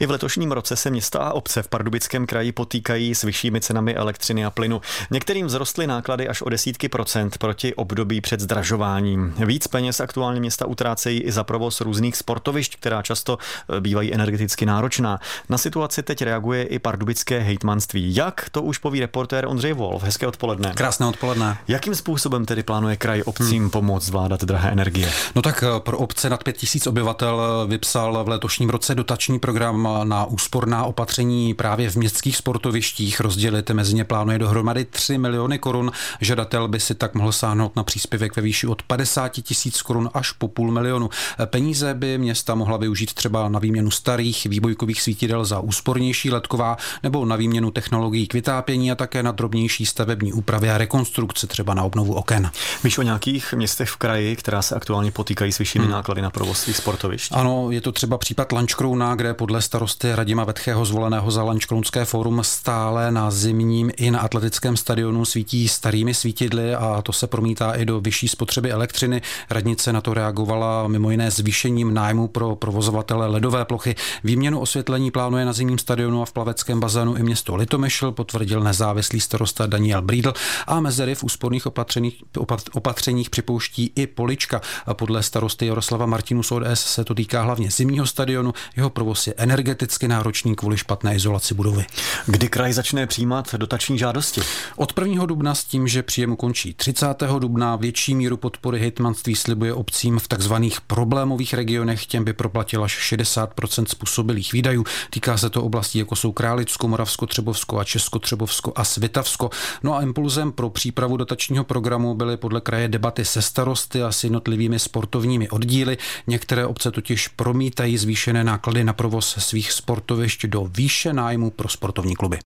I v letošním roce se města a obce v Pardubickém kraji potýkají s vyššími cenami elektřiny a plynu. Některým vzrostly náklady až o desítky procent proti období před zdražováním. Víc peněz aktuálně města utrácejí i za provoz různých sportovišť, která často e, bývají energeticky náročná. Na situaci teď reaguje i pardubické hejtmanství. Jak, to už poví reportér Ondřej Wolf. Hezké odpoledne. Krásné odpoledne. Jakým způsobem tedy plánuje kraj obcím hmm. pomoct zvládat drahé energie? No tak e, pro obce nad 5000 obyvatel e, vypsal v letošním roce dotační program na úsporná opatření právě v městských sportovištích. Rozdělit mezi ně plánuje dohromady 3 miliony korun. Žadatel by si tak mohl sáhnout na příspěvek ve výši od 50 tisíc korun až po půl milionu. Peníze by města mohla využít třeba na výměnu starých výbojkových svítidel za úspornější letková nebo na výměnu technologií k vytápění a také na drobnější stavební úpravy a rekonstrukce, třeba na obnovu oken. Víš o nějakých městech v kraji, která se aktuálně potýkají s vyššími hmm. náklady na provoz svých sportovišť? Ano, je to třeba případ Lančkrouna, kde podle starosty Radima Vetchého zvoleného za Lančkrounské fórum stále na zimním i na atletickém stadionu svítí starými svítidly a to se promítá i do vyšší spotřeby elektřiny. Radnice na to reagovala mimo jiné zvýšením nájmu pro provozovatele ledové plochy. Výměnu osvětlení plánuje na zimním stadionu a v plaveckém bazénu i město Litomyšl, potvrdil nezávislý starosta Daniel Brídl a mezery v úsporných opatřeních, opatřeních připouští i Polička. A podle starosty Jaroslava Martinu z ODS se to týká hlavně zimního stadionu. Jeho provoz je energeticky náročný kvůli špatné izolaci budovy. Kdy kraj začne přijímat dotační žádosti? Od 1. dubna s tím, že příjem končí 30. dubna, větší míru podpory hitmanství slibuje obcím v takzvaných problémových regionech, těm by proplatil až 60% způsobilých výdajů. Týká se to oblastí jako jsou Králicko, Moravsko, Třebovsko a Česko, Třebovsko a Svitavsko. No a impulzem pro přípravu dotačního programu byly podle kraje debaty se starosty a s jednotlivými sportovními oddíly. Některé obce totiž promítají zvýšené náklady na provoz svých sportovišť do výše nájmu pro sportovní kluby.